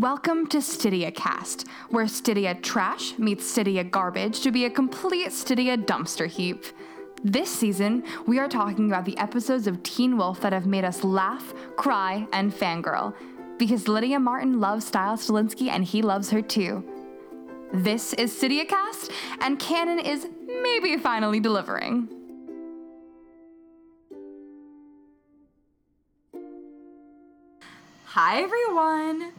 Welcome to Stydia Cast, where Stydia trash meets Stydia garbage to be a complete Stydia dumpster heap. This season, we are talking about the episodes of Teen Wolf that have made us laugh, cry, and fangirl. Because Lydia Martin loves Stiles Stilinski and he loves her too. This is Stydia Cast, and Canon is maybe finally delivering. Hi, everyone.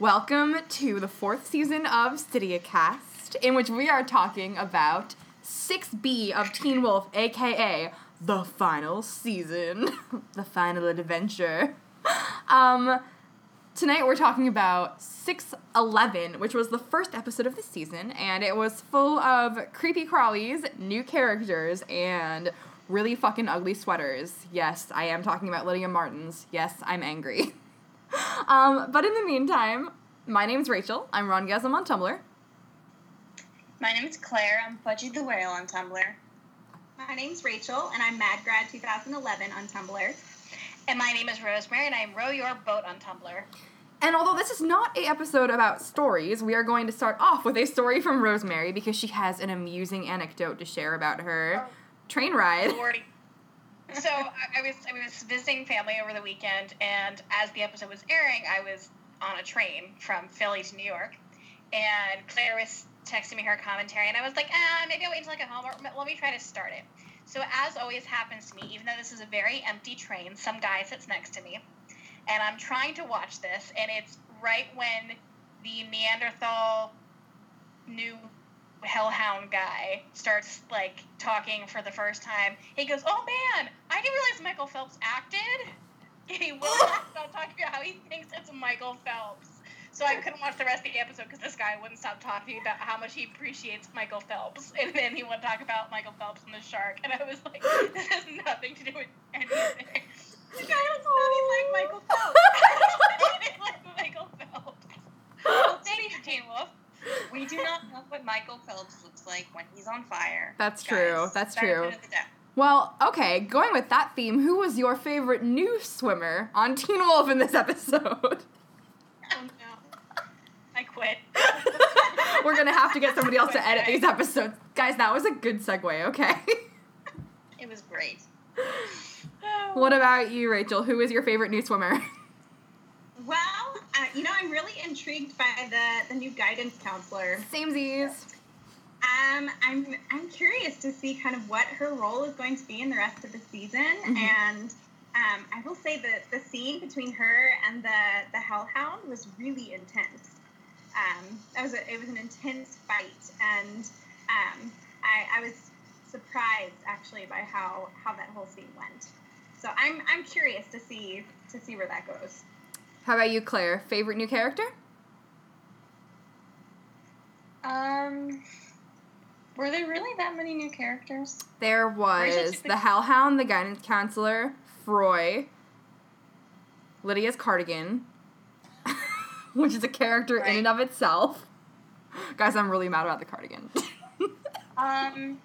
Welcome to the fourth season of Stydia Cast, in which we are talking about 6B of Teen Wolf, aka the final season, the final adventure. Um, tonight we're talking about 611, which was the first episode of the season, and it was full of creepy crawlies, new characters, and really fucking ugly sweaters. Yes, I am talking about Lydia Martin's. Yes, I'm angry. um, but in the meantime, my name's Rachel. I'm Ron Rongasm on Tumblr. My name is Claire. I'm Fudgy the Whale on Tumblr. My name's Rachel, and I'm MadGrad 2011 on Tumblr. And my name is Rosemary, and I'm Row Your Boat on Tumblr. And although this is not a episode about stories, we are going to start off with a story from Rosemary because she has an amusing anecdote to share about her train ride. So I, I was I was visiting family over the weekend, and as the episode was airing, I was on a train from Philly to New York, and Claire was texting me her commentary, and I was like, ah, maybe I'll wait until I get home, or let me try to start it. So as always happens to me, even though this is a very empty train, some guy sits next to me, and I'm trying to watch this, and it's right when the Neanderthal new hellhound guy starts like talking for the first time. He goes, "Oh man, I didn't realize Michael Phelps acted." He will not stop talking about how he thinks it's Michael Phelps. So I couldn't watch the rest of the episode because this guy wouldn't stop talking about how much he appreciates Michael Phelps, and then he would talk about Michael Phelps and the shark, and I was like, "This has nothing to do with anything." The guy looks nothing like Michael Phelps. like Michael Phelps. Well, thank you, Teen Wolf. We do not know what Michael Phelps looks like when he's on fire. That's Guys, true. That's true. Well, okay, going with that theme, who was your favorite new swimmer on Teen Wolf in this episode? Oh no. I quit. We're gonna have to get somebody else to edit these episodes. Guys, that was a good segue, okay? It was great. what about you, Rachel? Who is your favorite new swimmer? Uh, you know, I'm really intrigued by the, the new guidance counselor. Samesies. Um, I'm I'm curious to see kind of what her role is going to be in the rest of the season, Mhm. and um, I will say that the scene between her and the the Hellhound was really intense. Um, that was a, it was an intense fight, and um, I, I was surprised actually by how how that whole scene went. So I'm I'm curious to see to see where that goes. How about you, Claire? Favorite new character? Um, were there really that many new characters? There was the Hellhound, the guidance counselor, Froy, Lydia's cardigan, which is a character in and of itself. Guys, I'm really mad about the cardigan. Um,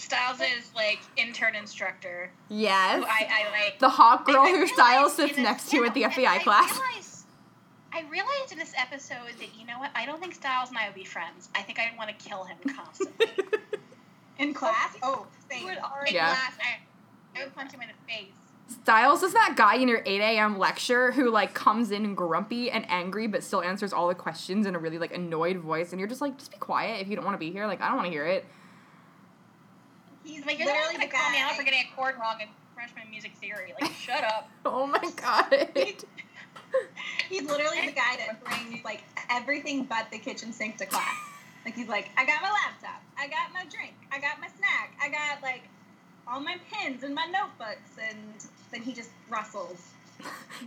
Stiles is like intern instructor. yes. Who I, I like. the hawk girl I who Stiles in sits this- next to yeah, at the FBI I class. Realized, I realized in this episode that you know what? I don't think Stiles and I would be friends. I think I'd want to kill him constantly. In class, oh, same. would In already Yeah. class, I, I would punch him in the face. Stiles is that guy in your 8 a.m. lecture who like comes in grumpy and angry but still answers all the questions in a really like annoyed voice and you're just like, just be quiet if you don't want to be here. Like I don't want to hear it. He's Like you're literally gonna call me out for getting a chord wrong in freshman music theory. Like shut up. Oh my god. He's literally the guy that brings like everything but the kitchen sink to class. Like he's like, I got my laptop, I got my drink, I got my snack, I got like all my pens and my notebooks, and then he just rustles,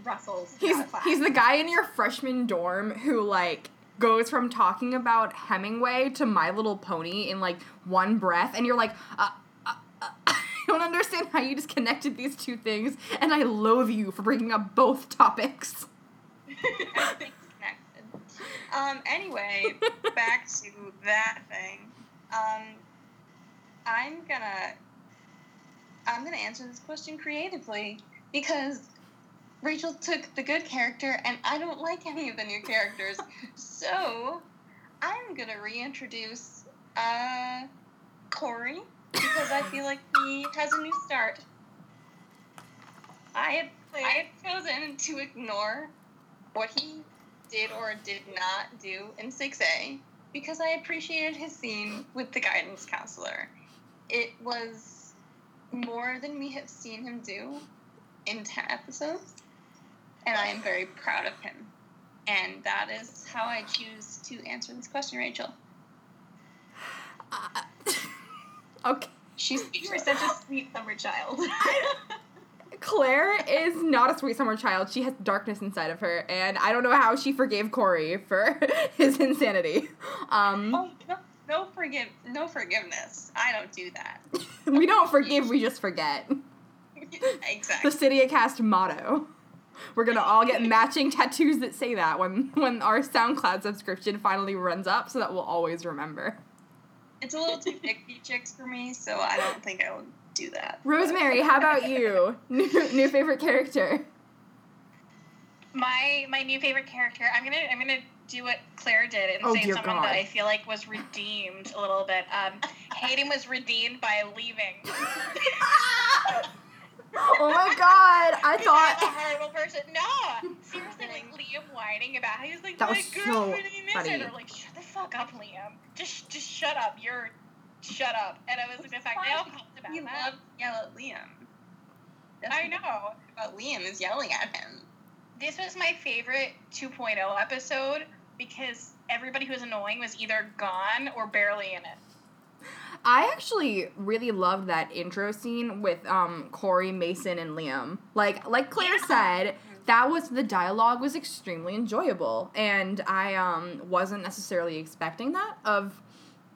rustles. He's he's the guy in your freshman dorm who like goes from talking about Hemingway to My Little Pony in like one breath, and you're like, uh, don't understand how you just connected these two things, and I loathe you for bringing up both topics. Um, anyway, back to that thing. Um, I'm gonna I'm gonna answer this question creatively because Rachel took the good character, and I don't like any of the new characters. so I'm gonna reintroduce uh, Corey because I feel like he has a new start. I had I had chosen to ignore what he did or did not do in 6A because I appreciated his scene with the guidance counselor. It was more than we have seen him do in 10 episodes, and I am very proud of him. And that is how I choose to answer this question, Rachel. Uh, okay. She's You are such a sweet summer child. Claire is not a sweet summer child. She has darkness inside of her, and I don't know how she forgave Corey for his insanity. Um, Oh, no, no forgive, no forgiveness. I don't do that. we don't forgive, we just forget. Exactly. The exactly. Stydia Cast motto. We're gonna all get matching tattoos that say that when when our SoundCloud subscription finally runs up, so that we'll always remember. It's a little too picky chicks for me, so I don't think I will do that. Rosemary, how about you? New, new favorite character. My my new favorite character. I'm gonna I'm gonna do what Claire did and Oh, say someone God. that I feel like was redeemed a little bit. Um, Hayden was redeemed by leaving. Oh my god, I thought. I'm a horrible person. No, seriously, like Liam whining about how he's like That my was girl so really missed funny. her. Like shut the fuck up, Liam. Just just shut up. You're shut up. And I was like, the fact they all talked about He that. loves yell at Liam. That's I know. About Liam is yelling at him. This was my favorite 2.0 episode because everybody who was annoying was either gone or barely in it. I actually really loved that intro scene with um Corey, Mason, and Liam. Like like Claire said, that was the dialogue was extremely enjoyable, and I um wasn't necessarily expecting that. Of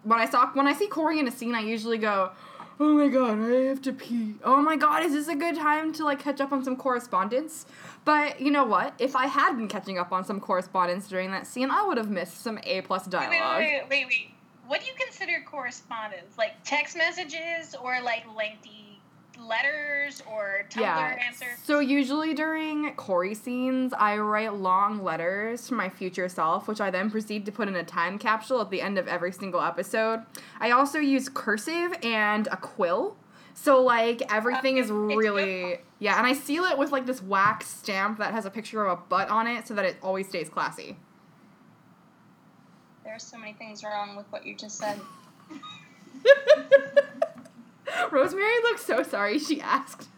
when I saw when I see Corey in a scene, I usually go, "Oh my god, I have to pee." Oh my god, is this a good time to like catch up on some correspondence? But you know what? If I had been catching up on some correspondence during that scene, I would have missed some A plus Wait, dialogue. wait, wait, wait, wait. What do you consider correspondence? Like text messages or like lengthy letters or Tumblr answers? So usually during Corey scenes, I write long letters to my future self, which I then proceed to put in a time capsule at the end of every single episode. I also use cursive and a quill. So like everything is really yeah, and I seal it with like this wax stamp that has a picture of a butt on it so that it always stays classy. There are so many things wrong with what you just said. Rosemary looks so sorry she asked.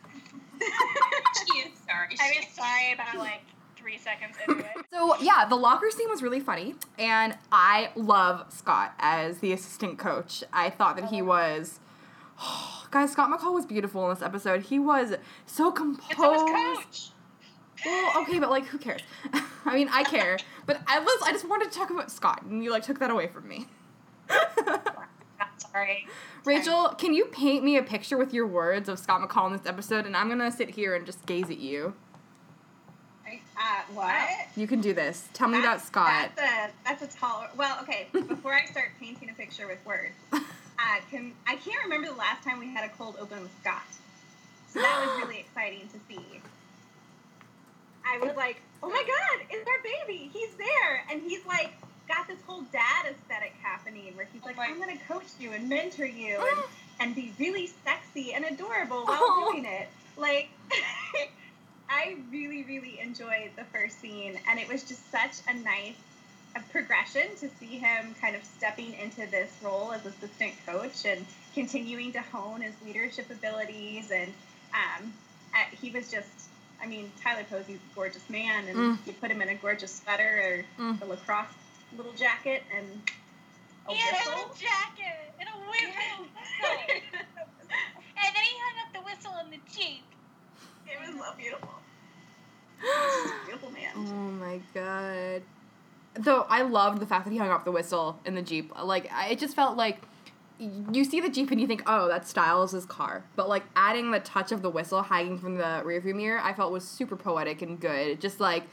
she is sorry. I She- was sorry about like three seconds into it. So yeah, the locker scene was really funny, and I love Scott as the assistant coach. I thought that he oh. was, guys. Scott McCall was beautiful in this episode. He was so composed. It's always coach. Well, okay, but like, who cares? I mean, I care, but I was. I just wanted to talk about Scott, and you like took that away from me. Sorry. Rachel, can you paint me a picture with your words of Scott McCall in this episode, and I'm gonna sit here and just gaze at you. Uh, what? You can do this. Tell me about Scott. That's a that's a tall. Well, okay. Before I start painting a picture with words, uh, can I can't remember the last time we had a cold open with Scott. So that was really exciting to see. I was like, oh my god, it's our baby. He's there, and he's like got this whole dad aesthetic happening where he's like, my- I'm gonna coach you and mentor you and and be really sexy and adorable while Oh. doing it. Like, I really, really enjoyed the first scene, and it was just such a nice a progression to see him kind of stepping into this role as assistant coach and continuing to hone his leadership abilities. And um, he was just, I mean, Tyler Posey's a gorgeous man, and Mm. you put him in a gorgeous sweater or Mm. a lacrosse little jacket and a He had a whistle. little jacket and a whistle. and then he hung up the whistle in the Jeep. It was so beautiful. He's a beautiful man. Oh my god. Though I loved the fact that he hung up the whistle in the Jeep. Like, I, it just felt like you see the Jeep and you think, oh, that's Stiles' car. But, like, adding the touch of the whistle hanging from the rearview mirror, I felt was super poetic and good. Just like,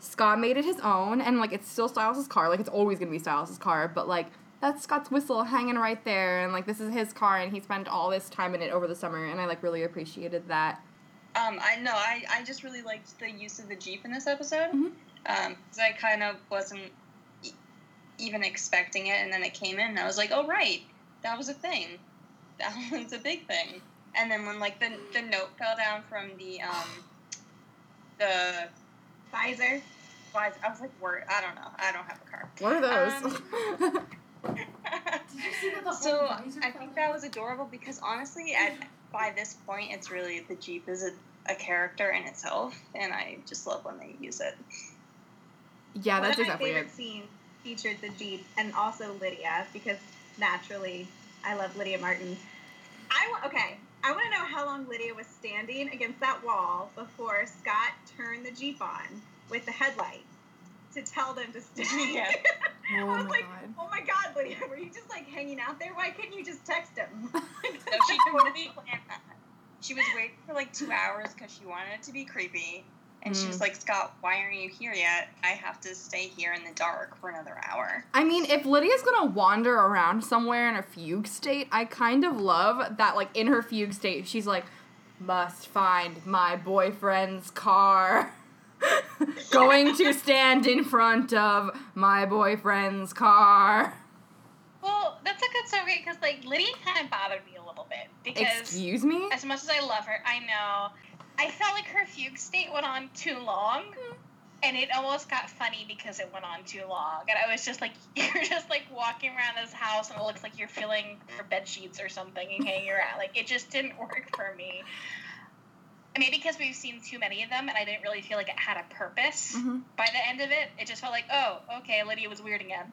Scott made it his own, and, like, it's still Stiles' car. Like, it's always gonna be Stiles' car, but, like, that's Scott's whistle hanging right there, and, like, this is his car, and he spent all this time in it over the summer, and I, like, really appreciated that. Um, I know. I, I just really liked the use of the jeep in this episode. Mhm. Um, 'cause I kind of wasn't e- even expecting it, and then it came in, and I was like, "Oh right, that was a thing. That was a big thing." And then when like the the note fell down from the um the Pfizer. Pfizer. I was like, "Word, I don't know. I don't have a car." What are those? Um, you see that the whole so I think that was adorable because honestly, at by this point, it's really the Jeep is a, a character in itself, and I just love when they use it. yeah, One that's of my exactly it. favorite scenes featured the Jeep and also Lydia because naturally I love Lydia Martin. I okay. I want to know how long Lydia was standing against that wall before Scott turned the Jeep on with the headlight to tell them to stay. Yeah. I Oh was my like, god. oh my god, Lydia, were you just like hanging out there? Why couldn't you just text him? No, she totally planned that. She was waiting for like two hours because she wanted it to be creepy. And she was Mm. like, Scott, why aren't you here yet? I have to stay here in the dark for another hour. I mean, if Lydia's gonna wander around somewhere in a fugue state, I kind of love that, like, in her fugue state, she's like, must find my boyfriend's car. Going to stand in front of my boyfriend's car. Well, that's a good story because like Lydia kind of bothered me a little bit because Excuse me? as much as I love her, I know I felt like her fugue state went on too long. And it almost got funny because it went on too long. And I was just like, you're just like walking around this house and it looks like you're feeling for bed sheets or something and hanging around. Like, it just didn't work for me. And maybe because we've seen too many of them and I didn't really feel like it had a purpose. Mhm. By the end of it, it just felt like, oh, okay, Lydia was weird again.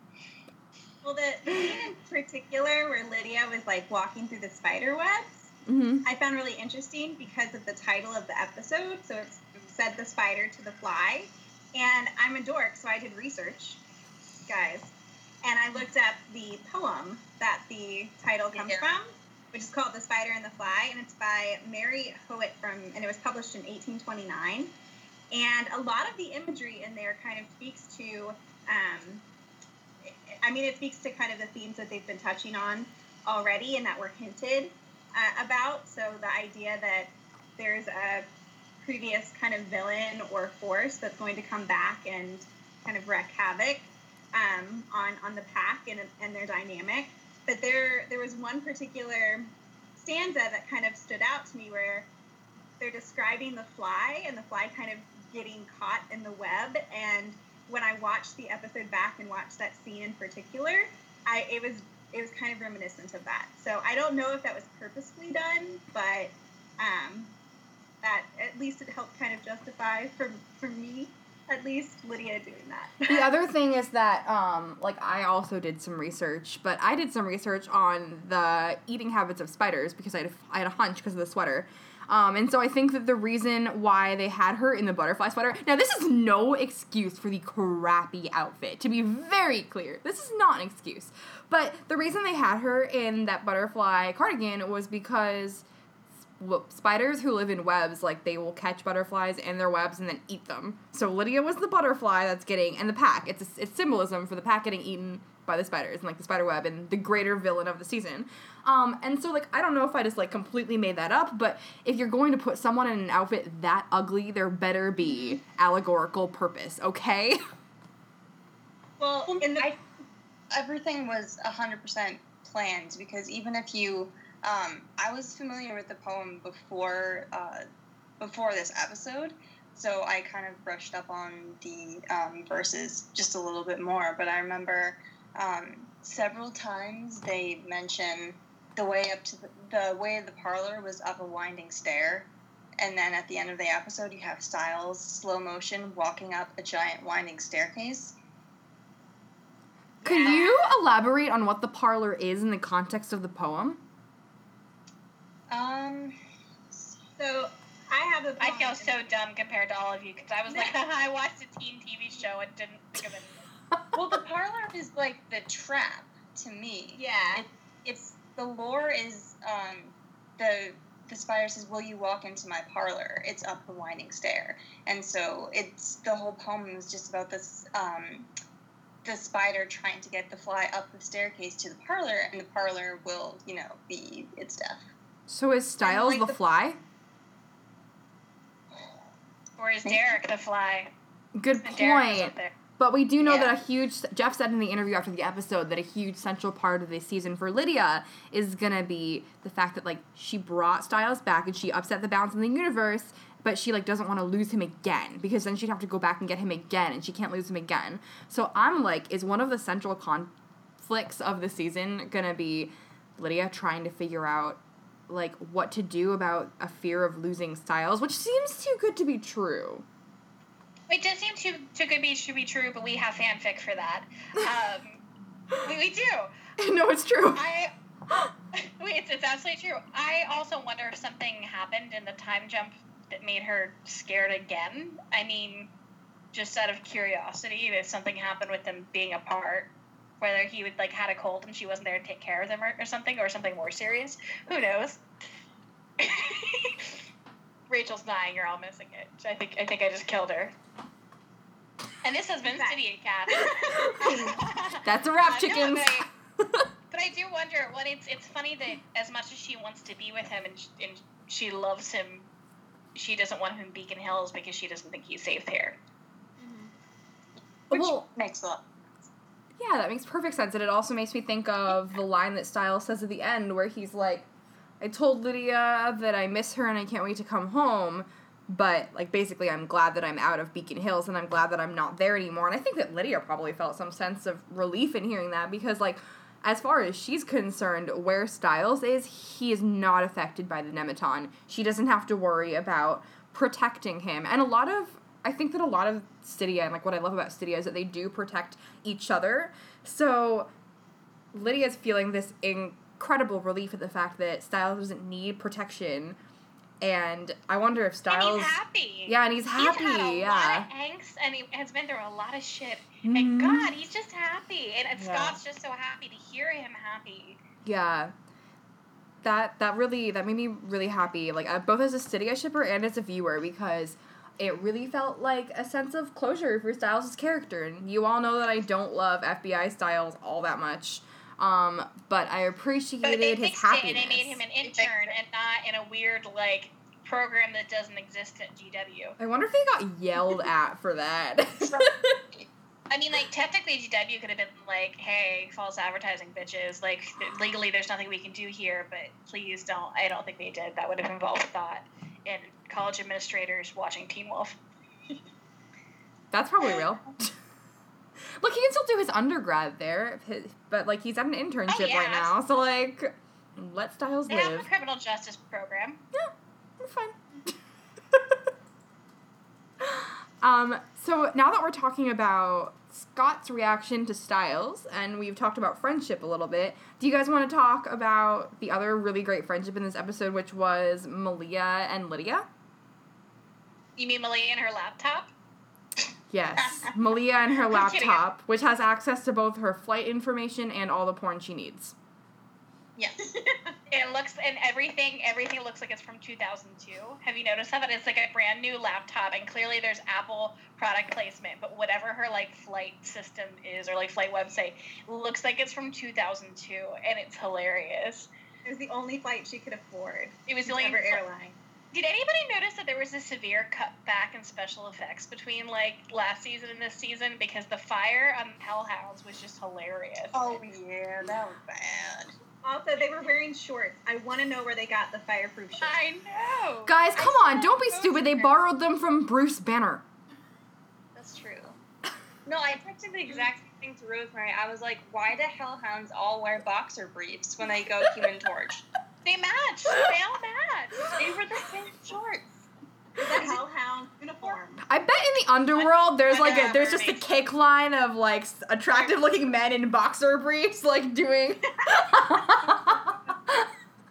well, the, the scene in particular where Lydia was like walking through the spider webs, Mm-hmm. I found really interesting because of the title of the episode. So it said the spider to the fly. And I'm a dork, so I did research, guys. And I looked up the poem that the title comes Yeah. from, which is called The Spider and the Fly. And it's by Mary Howitt from, and it was published in 1829. And a lot of the imagery in there kind of speaks to, um, I mean, it speaks to kind of the themes that they've been touching on already and that were hinted uh, about. So the idea that there's a previous kind of villain or force that's going to come back and kind of wreak havoc um, on on the pack and, and their dynamic. But there there was one particular stanza that kind of stood out to me where they're describing the fly and the fly kind of getting caught in the web and when I watched the episode back and watched that scene in particular, I it was it was kind of reminiscent of that. So I don't know if that was purposefully done, but um, that at least it helped kind of justify for for me at least Lydia doing that. the other thing is that um like i also did some research but i did some research on the eating habits of spiders because i had a, I had a hunch because of the sweater um, and so I think that the reason why they had her in the butterfly sweater. Now, this is no excuse for the crappy outfit. To be very clear, this is not an excuse. But the reason they had her in that butterfly cardigan was because spiders who live in webs, like they will catch butterflies in their webs and then eat them. So Lydia was the butterfly that's getting, and the pack. It's a, it's symbolism for the pack getting eaten by the spiders and like the spider web and the greater villain of the season. Um, and so like I don't know if I just like completely made that up, but if you're going to put someone in an outfit that ugly, there better be allegorical purpose, okay? well, in the I, everything was 100% planned because even if you um, i was familiar with the poem before uh, before this episode so i kind of brushed up on the um, verses just a little bit more but i remember um, several times they mention the way up to the, the way of the parlor was up a winding stair and then at the end of the episode you have Stiles slow motion walking up a giant winding staircase Could you elaborate on what the parlor is in the context of the poem? um so I have a I poem feel so dumb compared to all of you because I was like, I watched a teen TV show and didn't think of anything. Well, the parlor is like the trap to me. Yeah. It, it's the lore is um, the the spider says, "Will you walk into my parlor?" It's up the winding stair, and so it's the whole poem is just about this. Um, the spider trying to get the fly up the staircase to the parlor, and the parlor will, you know, be its death. So is Stiles like the the- fly? Or is Derek the fly? Good And Derek point. But we do know Yeah. that a huge Jeff said in the interview after the episode that a huge central part of this season for Lydia is gonna be the fact that like she brought Stiles back and she upset the balance in the universe, but she like doesn't want to lose him again because then she'd have to go back and get him again and she can't lose him again. So I'm like, is one of the central conflicts of the season gonna be Lydia trying to figure out like what to do about a fear of losing Stiles, which seems too good to be true. It does seem too too good be to be true, but we have fanfic for that. Um, we, we do. no, it's true. I. Wait, it's, it's absolutely true. I also wonder if something happened in the time jump that made her scared again. I mean, just out of curiosity, if something happened with them being apart, whether he would like had a cold and she wasn't there to take care of them or, or something, or something more serious. Who knows? Rachel's dying. You're all missing it. I think I think I just killed her. And this has been Exactly. City Cat. That's a wrap, Uh, no, chickens. but But I do wonder. What it's it's funny that as much as she wants to be with him and she, and she loves him, she doesn't want him in Beacon Hills because she doesn't think he's safe there. Which well, makes a lot. yeah, that makes perfect sense. And it also makes me think of the line that Stiles says at the end where he's like, I told Lydia that I miss her and I can't wait to come home. But, like, basically, I'm glad that I'm out of Beacon Hills and I'm glad that I'm not there anymore. And I think that Lydia probably felt some sense of relief in hearing that because, like, as far as she's concerned, where Stiles is, he is not affected by the Nemeton. She doesn't have to worry about protecting him. And a lot of, I think that a lot of Stydia, and like what I love about Stydia is that they do protect each other. So Lydia's feeling this incredible relief at the fact that Stiles doesn't need protection. And I wonder if Stiles. and he's happy. Yeah, and he's happy. He's had a yeah. lot of angst and he has been through a lot of shit. Mhm. And God, he's just happy. And, and Yeah. Scott's just so happy to hear him happy. Yeah. That that really that made me really happy, like uh, both as a Stydia shipper and as a viewer, because it really felt like a sense of closure for Stiles' character. And you all know that I don't love FBI Stiles all that much, um, but I appreciated But they his fixed it happiness. and they made him an intern and not in a weird like program that doesn't exist at GW. I wonder if they got yelled at for that. I mean, like technically, GW could have been like, "Hey, false advertising, bitches! Like legally, there's nothing we can do here, but please don't." I don't think they did. That would have involved thought in college administrators watching Teen Wolf. That's probably real. Look, he can still do his undergrad there, his- but like he's at an oh, internship Oh, yeah. right now, so like, let Stiles They have live. a criminal justice program. Yeah, we're fine. um, so now that we're talking about Scott's reaction to Stiles, and we've talked about friendship a little bit, do you guys want to talk about the other really great friendship in this episode, which was Malia and Lydia? You mean Malia and her laptop? Yes, Malia and her laptop, which has access to both her flight information and all the porn she needs. Yes. It looks and everything. Everything looks like it's from 2002. Have you noticed that? It's like a brand new laptop, and clearly there's Apple product placement. But whatever her like flight system is, or like flight website, looks like it's from 2002, and it's hilarious. It was the only flight she could afford. It was the only airline. Did anybody notice that there was a severe cutback in special effects between like last season and this season? Because the fire on Hellhounds was just hilarious. oh yeah, that was bad. Also, they were wearing shorts. I want to know where they got the fireproof shorts. I know. Guys, come on, don't be those stupid. They borrowed them from Bruce Banner. That's true. No, I texted the exact same thing to Rosemary. I was like, why do hellhounds all wear boxer briefs when they go Human Torch? They match. They all match. They were the same shorts. Hellhound uniform. I bet in the underworld there's like a there's just a kick line of like attractive looking men in boxer briefs like doing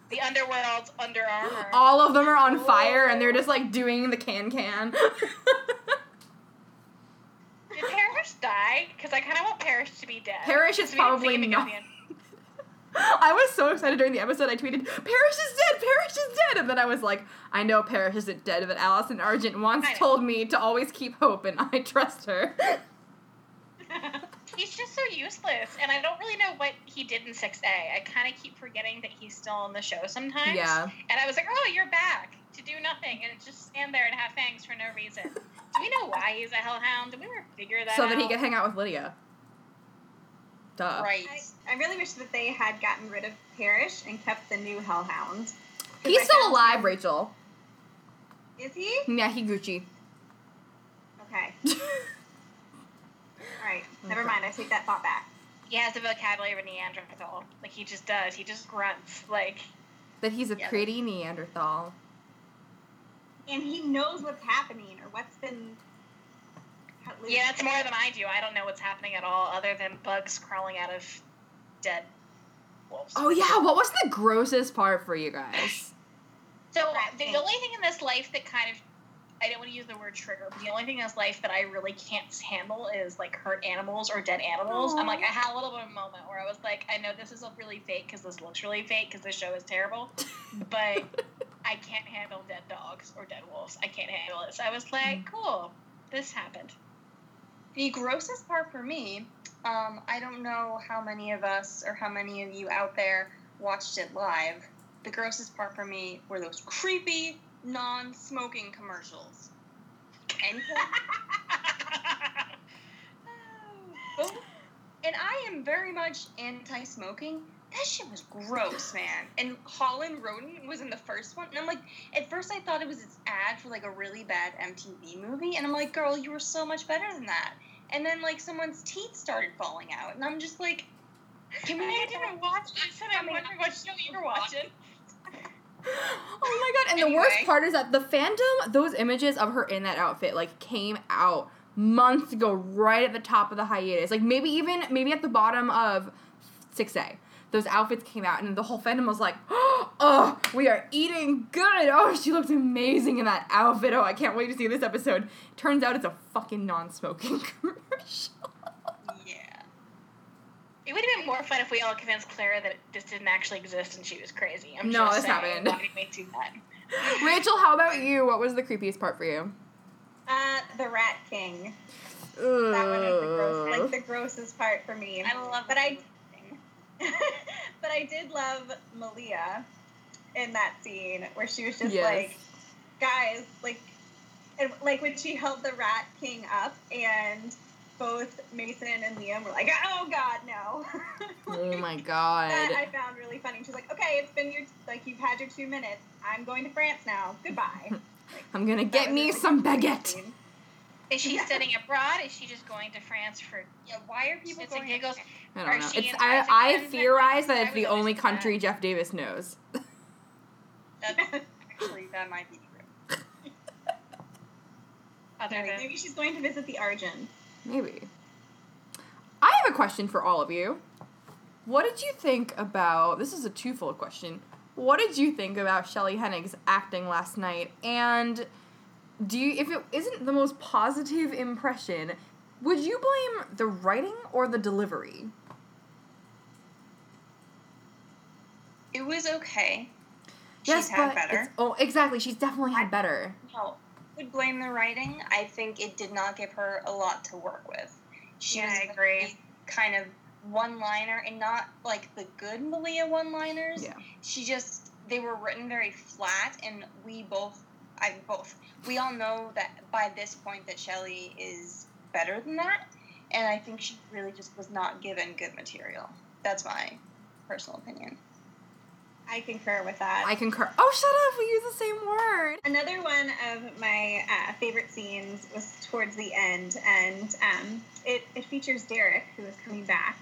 The underworld's Under Armour. all of them are on fire and they're just like doing the can can. Did Parrish die? Because I kind of want Parrish to be dead. Parrish is So we didn't see probably not. At the end. I was so excited during the episode I tweeted, Parrish is dead, Parrish is dead and then I was like, I know Parrish isn't dead, but Allison Argent once told me to always keep hope and I trust her. He's just so useless, and I don't really know what he did in 6A. I kind of keep forgetting that he's still on the show sometimes. yeah. And I was like, oh, you're back. to do nothing and just stand there and have fangs for no reason. Do we know why he's a hellhound? Did we ever figure that so out? that he could hang out with Lydia. Duh. Right. I, I really wish that they had gotten rid of Parrish and kept the new Hellhound. He's I still alive, him- Rachel. Is he? Yeah, he Gucci. Okay. All right. Oh Never Okay. mind. I take that thought back. He has the vocabulary of a Neanderthal. Like he just does. He just grunts. Like that he's a Yeah. pretty Neanderthal. And he knows what's happening or what's been. Cut loose. yeah, that's more than I do. I don't know what's happening at all, other than bugs crawling out of dead wolves. Oh yeah, what was the grossest part for you guys? So the only thing in this life that kind of I don't want to use the word trigger, but the only thing in this life that I really can't handle is like hurt animals or dead animals. I'm like, I had a little bit of a moment where I was like, I know this is really fake because this looks really fake because this show is terrible, but I can't handle dead dogs or dead wolves. I can't handle it. So I was like, mm. cool, this happened. The grossest part for me, um, I don't know how many of us or how many of you out there watched it live. The grossest part for me were those creepy non-smoking commercials. And Oh. and I am very much anti-smoking. That shit was gross, man. And Holland Roden was in the first one, and I'm like, at first I thought it was this ad for like a really bad MTV movie, and I'm like, girl, you were so much better than that. And then like someone's teeth started falling out, and I'm just like, can we I didn't that watch this, and I'm wondering what show you were watching. Oh my god! And the worst part is that the fandom, those images of her in that outfit, like came out months ago, right at the top of the hiatus. Like maybe even maybe at the bottom of six A. Those outfits came out, and the whole fandom was like, "Oh, we are eating good. Oh, she looks amazing in that outfit. Oh, I can't wait to see this episode." Turns out it's a fucking non-smoking commercial. yeah. It would have been more fun if we all convinced Clara that this didn't actually exist and she was crazy. I'm No, just this saying, happened. Why did we do that? Rachel, how about you? What was the creepiest part for you? Uh, the Rat King. That one was the gross, like the grossest part for me. I love But I, but I did love Malia in that scene where she was just Yes. like, guys, like, and, like when she held the Rat King up and both Mason and Liam were like, oh God, no. Oh my That god. I found really funny. She's like, okay, it's been your like you've had your two minutes. I'm going to France now. Goodbye. Like, I'm gonna get me really some baguette. scene. Is she studying abroad? Is she just going to France for Yeah, why are people shits and going giggles? I don't know. It's I, I theorize that it's the only understand that. country Jeff Davis knows. That's actually that might be true. Other than Maybe she's going to visit the Argent. Maybe. I have a question for all of you. What did you think about this is a twofold question. What did you think about Shelley Hennig's acting last night? And do you if it isn't the most positive impression, would you blame the writing or the delivery? It was okay. yes, She's had but better. oh, exactly. She's definitely had better. No, I would blame the writing. I think it did not give her a lot to work with. She Yeah, was I agree. very kind of one liner and not like the good Malia one liners. Yeah. She just they were written very flat and we both I both we all know that by this point that Shelley is better than that. And I think she really just was not given good material. That's my personal opinion. I concur with that. I concur. Oh, shut up. We use the same word. Another one of my uh, favorite scenes was towards the end, and um, it, it features Derek, who is coming back.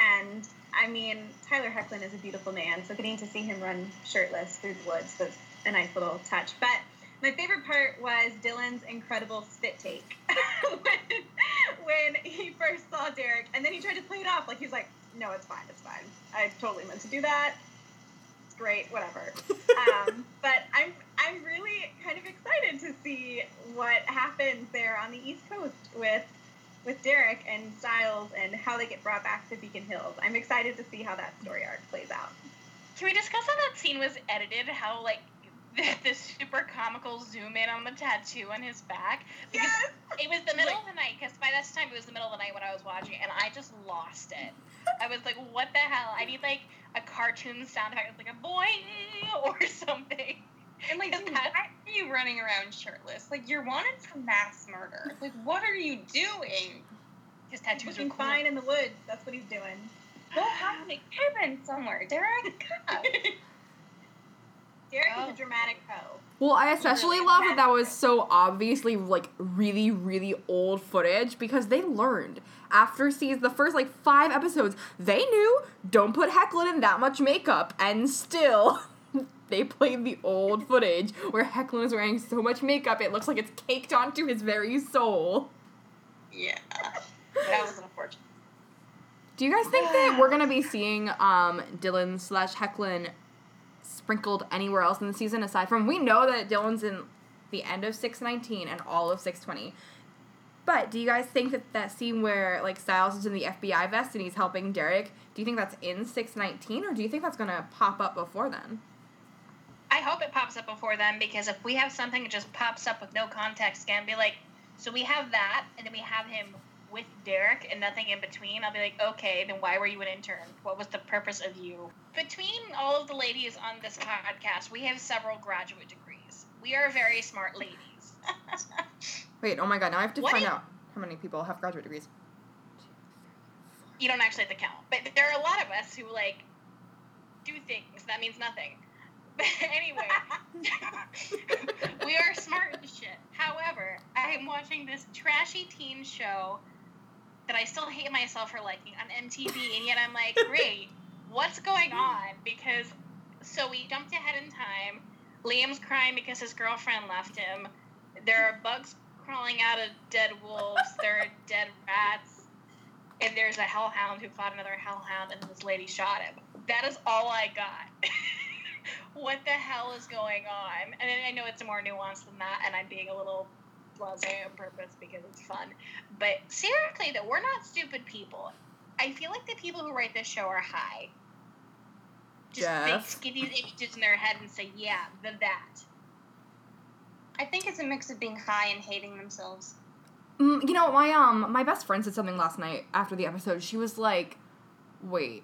And I mean, Tyler Hoechlin is a beautiful man, so getting to see him run shirtless through the woods was a nice little touch. But my favorite part was Dylan's incredible spit take when, when he first saw Derek, and then he tried to play it off like he was like, "No, it's fine, it's fine. I totally meant to do that. It's great, whatever." um, but I'm I'm really kind of excited to see what happens there on the East Coast with with Derek and Stiles and how they get brought back to Beacon Hills. I'm excited to see how that story arc plays out. Can we discuss how that scene was edited? How like the, super comical zoom in on the tattoo on his back? Because it was the middle of the night. Because by this time it was the middle of the night when I was watching, and I just lost it. I was like, "What the hell? I need like a cartoon sound effect, like a boing or something." And like, dude, why are you running around shirtless? Like, you're wanted for mass murder. Like, what are you doing? His tattoos are cool. fine in the woods. That's what he's doing. Go a cabin somewhere, Derek. God. Derek Oh. is a dramatic hoe. Well, I especially Really love that that was so obviously like really, really old footage because they learned after season the first like five episodes, they knew don't put Hoechlin in that much makeup, and still they played the old footage where Hoechlin is wearing so much makeup it looks like it's caked onto his very soul. Yeah. That was unfortunate. Do you guys think that we're gonna be seeing um, Dylan slash Hoechlin sprinkled anywhere else in the season aside from we know that Dylan's in the end of six nineteen and all of six twenty. But do you guys think that that scene where like Stiles is in the FBI vest and he's helping Derek, do you think that's in six nineteen or do you think that's gonna pop up before then? I hope it pops up before then because if we have something that just pops up with no context, again, be like, so we have that, and then we have him with Derek and nothing in between. I'll be like, okay, then why were you an intern? What was the purpose of you? Between all of the ladies on this podcast, we have several graduate degrees. We are very smart ladies. Wait, oh my god, now I have to What find out how many people have graduate degrees. You don't actually have to count, but there are a lot of us who like do things that means nothing. But anyway, we are smart as shit. However, I am watching this trashy teen show that I still hate myself for liking on MTV, and yet I'm like, great, what's going on? Because so we jumped ahead in time. Liam's crying because his girlfriend left him. There are bugs crawling out of dead wolves. There are dead rats. And there's a hellhound who fought another hellhound, and this lady shot him. That is all I got. what the hell is going on? And then I know it's more nuanced than that, and I'm being a little blasé on purpose because it's fun. But seriously, though, we're not stupid people. I feel like the people who write this show are high. Just Jeff. they get these images in their head and say, "Yeah, the that." I think it's a mix of being high and hating themselves. Mm, you know, my um my best friend said something last night after the episode. She was like, "Wait,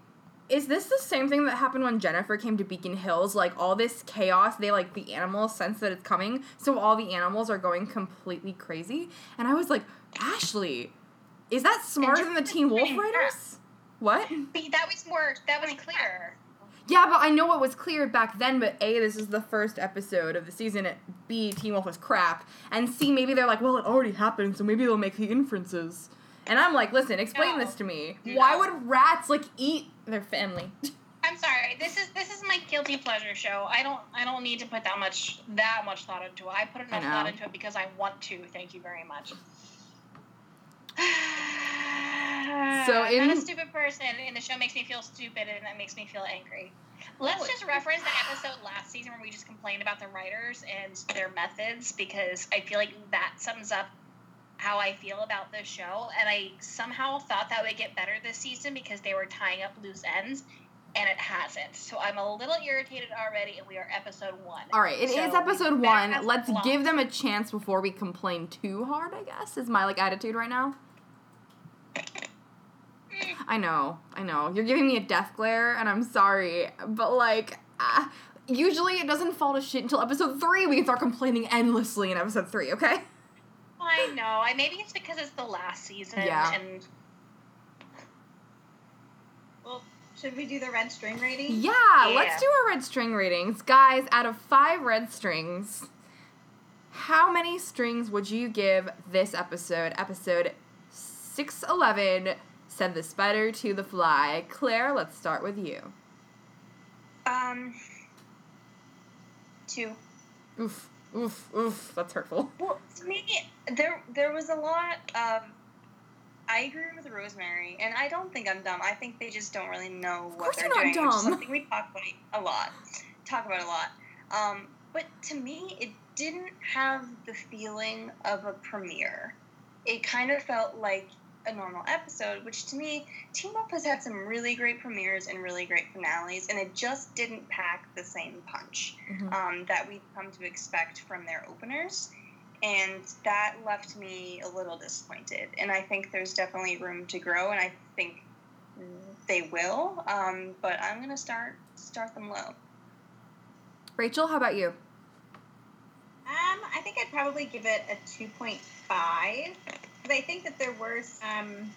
is this the same thing that happened when Jennifer came to Beacon Hills? Like all this chaos, they like the animals sense that it's coming, so all the animals are going completely crazy." And I was like, "Ashley, is that smarter than the Teen Wolf writers?" What? But that was more. That was clear. Yeah, but I know it was clear back then, but A, this is the first episode of the season, B, Teen Wolf was crap, and C, maybe they're like, well, it already happened, so maybe they'll make the inferences. And I'm like, listen, explain No. this to me. Why would rats, like, eat their family? I'm sorry. This is this is my guilty pleasure show. I don't I don't need to put that much that much thought into it. I put enough know. thought into it because I want to. Thank you very much. So I'm not a stupid person, and the show makes me feel stupid, and that makes me feel angry. Let's just reference the episode last season where we just complained about the writers and their methods because I feel like that sums up how I feel about this show. And I somehow thought that would get better this season because they were tying up loose ends, and it hasn't. So I'm a little irritated already, and we are episode one. All right, it is So episode one. Let's flaws. give them a chance before we complain too hard, I guess, is my, like, attitude right now. I know, I know. You're giving me a death glare, and I'm sorry, but like, ah, usually it doesn't fall to shit until episode three. We can start complaining endlessly in episode three, okay? I know. I maybe it's because it's the last season, Yeah. and Well, should we do the red string rating? Yeah, Yeah. let's do our red string ratings, guys. Out of five red strings, how many strings would you give this episode? Episode six eleven. Said the spider to the fly. Claire, let's start with you. Um, two. Oof, oof, oof. That's hurtful. Well, to me, there there was a lot of. I agree with Rosemary, and I don't think I'm dumb. I think they just don't really know what they're doing, which is something we talk about a lot. Talk about a lot. Um, but to me, it didn't have the feeling of a premiere. It kind of felt like a normal episode, which to me, Teen Wolf has had some really great premieres and really great finales, and it just didn't pack the same punch Mhm. um, that we've come to expect from their openers. And that left me a little disappointed. And I think there's definitely room to grow, and I think they will. Um, but I'm gonna start start them low. Rachel, how about you? Um, I think I'd probably give it a 2.5 because I think that there were some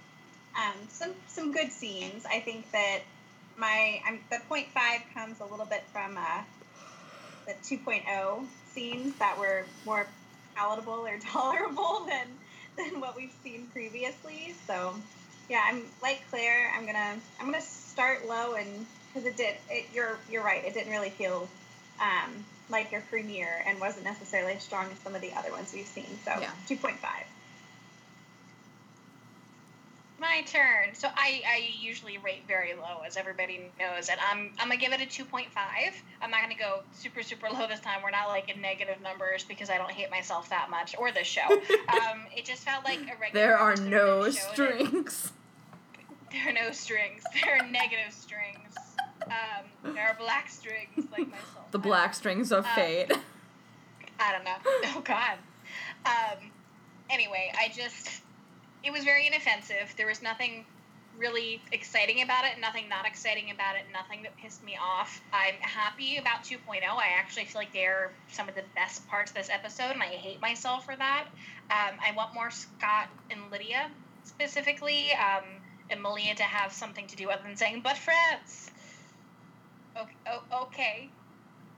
um, some some good scenes. I think that my I'm, the 0.5 comes a little bit from uh, the 2.0 scenes that were more palatable or tolerable than than what we've seen previously. So yeah, I'm like Claire. I'm gonna I'm gonna start low and because it did it, you're you're right. It didn't really feel um, like your premiere and wasn't necessarily as strong as some of the other ones we've seen. So Yeah. 2.5. My turn. So I, I usually rate very low, as everybody knows, and I'm I'm gonna give it a two point five. I'm not gonna go super super low this time. We're not like in negative numbers because I don't hate myself that much or this show. um, it just felt like a regular. There are no that- strings. There are no strings. There are negative strings. Um, there are black strings like myself. The black strings of Uh, fate. I don't know. Oh God. Um, anyway, I just it was very inoffensive. There was nothing really exciting about it, nothing not exciting about it, nothing that pissed me off. I'm happy about 2.0. I actually feel like they're some of the best parts of this episode, and I hate myself for that. Um, I want more Scott and Lydia specifically, um, and Malia to have something to do other than saying, but friends. Okay. Oh, okay.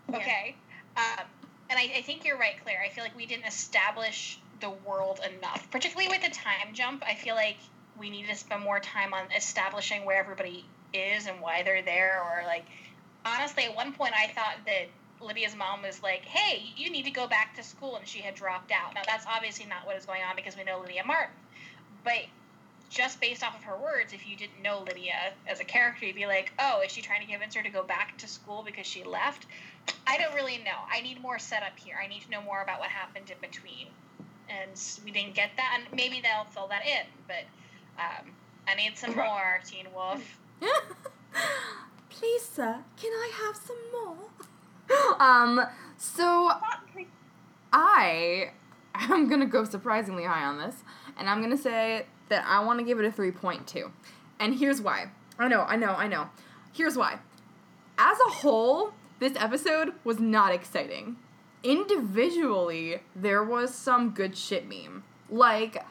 Yeah. Okay. Um, and I, I think you're right, Claire. I feel like we didn't establish the world enough, particularly with the time jump. I feel like we need to spend more time on establishing where everybody is and why they're there. Or like, honestly, at one point I thought that Lydia's mom was like, "Hey, you need to go back to school," and she had dropped out. Now that's obviously not what is going on because we know Lydia Martin, but just based off of her words, if you didn't know Lydia as a character, you'd be like, "Oh, is she trying to convince her to go back to school because she left?" I don't really know. I need more setup here. I need to know more about what happened in between, and we didn't get that. And maybe they'll fill that in, but um, I need some more Teen Wolf. Please, sir, can I have some more? Um, so I am gonna go surprisingly high on this, and I'm gonna say that I want to give it a 3.2. And here's why. I know, I know, I know. Here's why. As a whole, this episode was not exciting. Individually, there was some good shit meme. Like,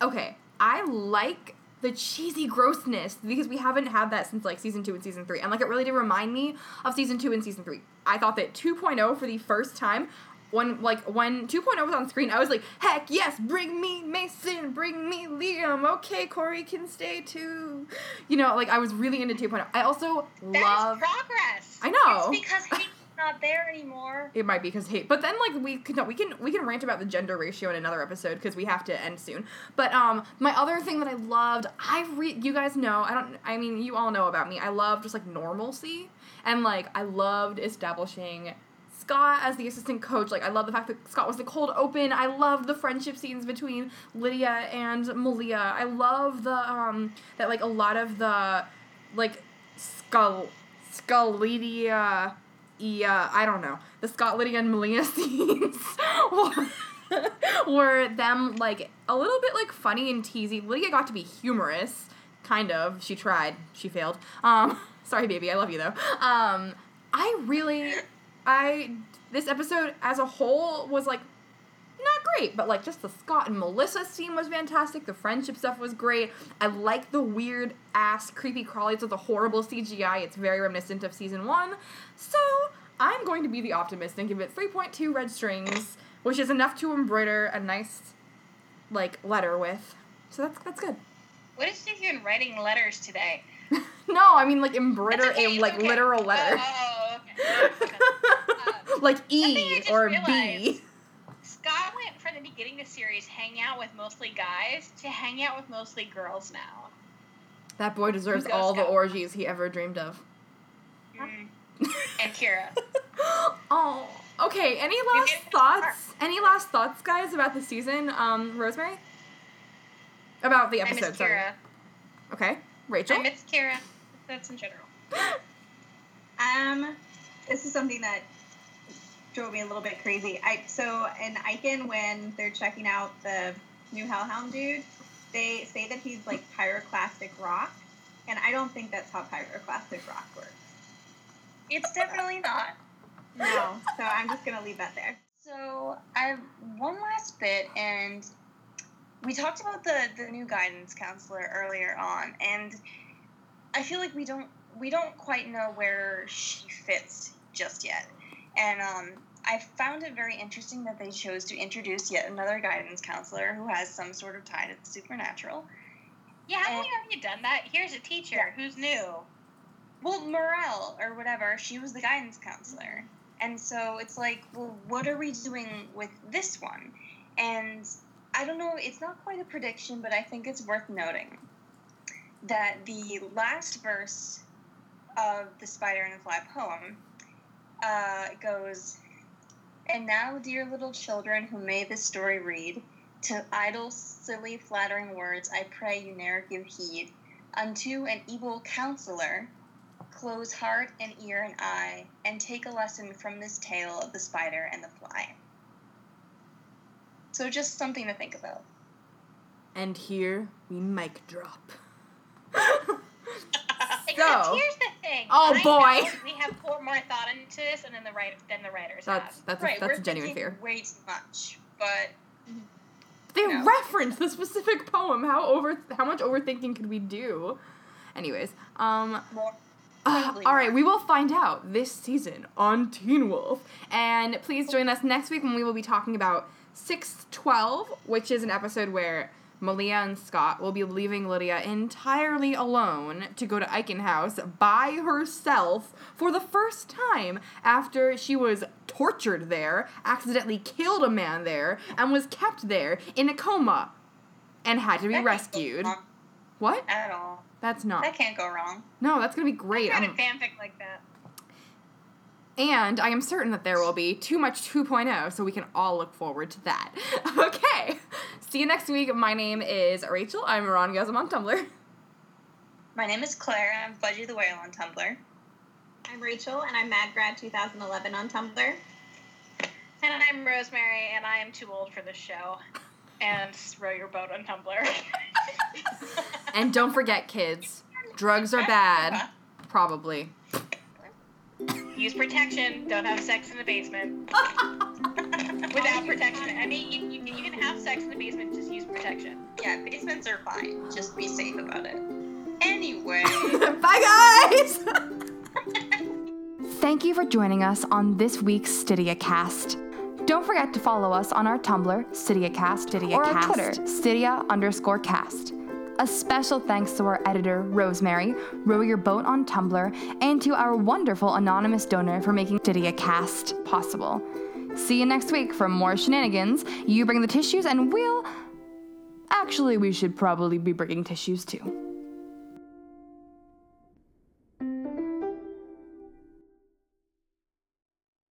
okay, I like the cheesy grossness because we haven't had that since like season two and season three. And like it really did remind me of season two and season three. I thought that 2.0 for the first time, when like when 2.0 was on screen, I was like, heck yes, bring me Mason, bring me Liam. Okay, Corey can stay too. You know, like I was really into 2.0. I also That love. is progress. I know. It's because not there anymore. It might be because hate, but then like we can no, we can we can rant about the gender ratio in another episode because we have to end soon. But um, my other thing that I loved, I re you guys know I don't I mean you all know about me. I love just like normalcy and like I loved establishing Scott as the assistant coach. Like I love the fact that Scott was the cold open. I love the friendship scenes between Lydia and Malia. I love the um that like a lot of the like skull Scullydia yeah, I don't know. The Scott Lydia and Malia scenes were, were them like a little bit like funny and teasy. Lydia got to be humorous, kind of. She tried. She failed. Um, sorry, baby. I love you though. Um, I really, I this episode as a whole was like great, but like just the Scott and Melissa scene was fantastic. The friendship stuff was great. I like the weird ass creepy crawlies with the horrible CGI. It's very reminiscent of season one. So I'm going to be the optimist and give it 3.2 red strings, which is enough to embroider a nice like letter with. So that's that's good. What is she in writing letters today? no, I mean like embroider okay, a like okay. literal letter. Oh, oh, okay. Um, like E or B. realized- Scott went from the beginning of the series hanging out with mostly guys to hang out with mostly girls now. That boy deserves goes, all the Scott? orgies he ever dreamed of. Mm. And Kira. oh, okay. Any last thoughts? Any last thoughts, guys, about the season? Um, Rosemary. About the episode. I miss episode. sorry. Kira. Okay, Rachel. I miss Kira. That's in general. Um, this is something that drove me a little bit crazy. I so in Eichen when they're checking out the new Hellhound dude, they say that he's like pyroclastic rock, and I don't think that's how pyroclastic rock works. It's definitely not. No, so I'm just gonna leave that there. So So I have one last bit, and we talked about the the new guidance counselor earlier on, and I feel like we don't we don't quite know where she fits just yet, and um, I found it very interesting that they chose to introduce yet another guidance counselor who has some sort of tie to the supernatural. Yeah, haven't And- we already done that? Here's a teacher who's new. Well, Morrell or whatever, she was the guidance counselor. And so it's like, well, what are we doing with this one? And I don't know, it's not quite a prediction, but I think it's worth noting that the last verse of the Spider and the Fly poem uh, goes, And now, dear little children who may this story read, to idle, silly, flattering words I pray you ne'er give heed. Unto an evil counselor, close heart and ear and eye, and take a lesson from this tale of the spider and the fly. So, just something to think about. And here we mic drop. So here's the thing. Oh, I boy. We have poured more thought into this, and then the writer than the writers that's have. that's right, a, that's we're a genuine fear. way too much, but They No. reference the specific poem. How over how much overthinking could we do? Anyways, um more. Uh, all right, we will find out this season on Teen Wolf. And please join us next week when we will be talking about 612, which is an episode where Malia and Scott will be leaving Lydia entirely alone to go to Eichen House by herself for the first time after she was tortured there, accidentally killed a man there, and was kept there in a coma and had to be That rescued. What? At all. That's not. That can't go wrong. No, that's gonna be great. I'm- a fanfic like that. And I am certain that there will be Too Much 2.0, so we can all look forward to that. Okay. See you next week. My name is Rachel. I'm Ron Gasm on Tumblr. My name is Claire, I'm Fudgy the Whale on Tumblr. I'm Rachel, and I'm MadGrad2011 on Tumblr. And I'm Rosemary, and I am too old for this show. And row your boat on Tumblr. And don't forget, kids, drugs are bad. Probably. Use protection. Don't have sex in the basement. Without protection. I mean, you, you, you can have sex in the basement, just use protection. Yeah, basements are fine. Just be safe about it. Anyway. Bye, guys! Thank you for joining us on this week's StydiaCast. Don't forget to follow us on our Tumblr, StydiaCast, or our Twitter, Stydia underscore cast. A special thanks to our editor, Rosemary, Row Your Boat on Tumblr, and to our wonderful anonymous donor for making StydiaCast possible. See you next week for more shenanigans. You bring the tissues, and we'll. Actually, we should probably be bringing tissues too.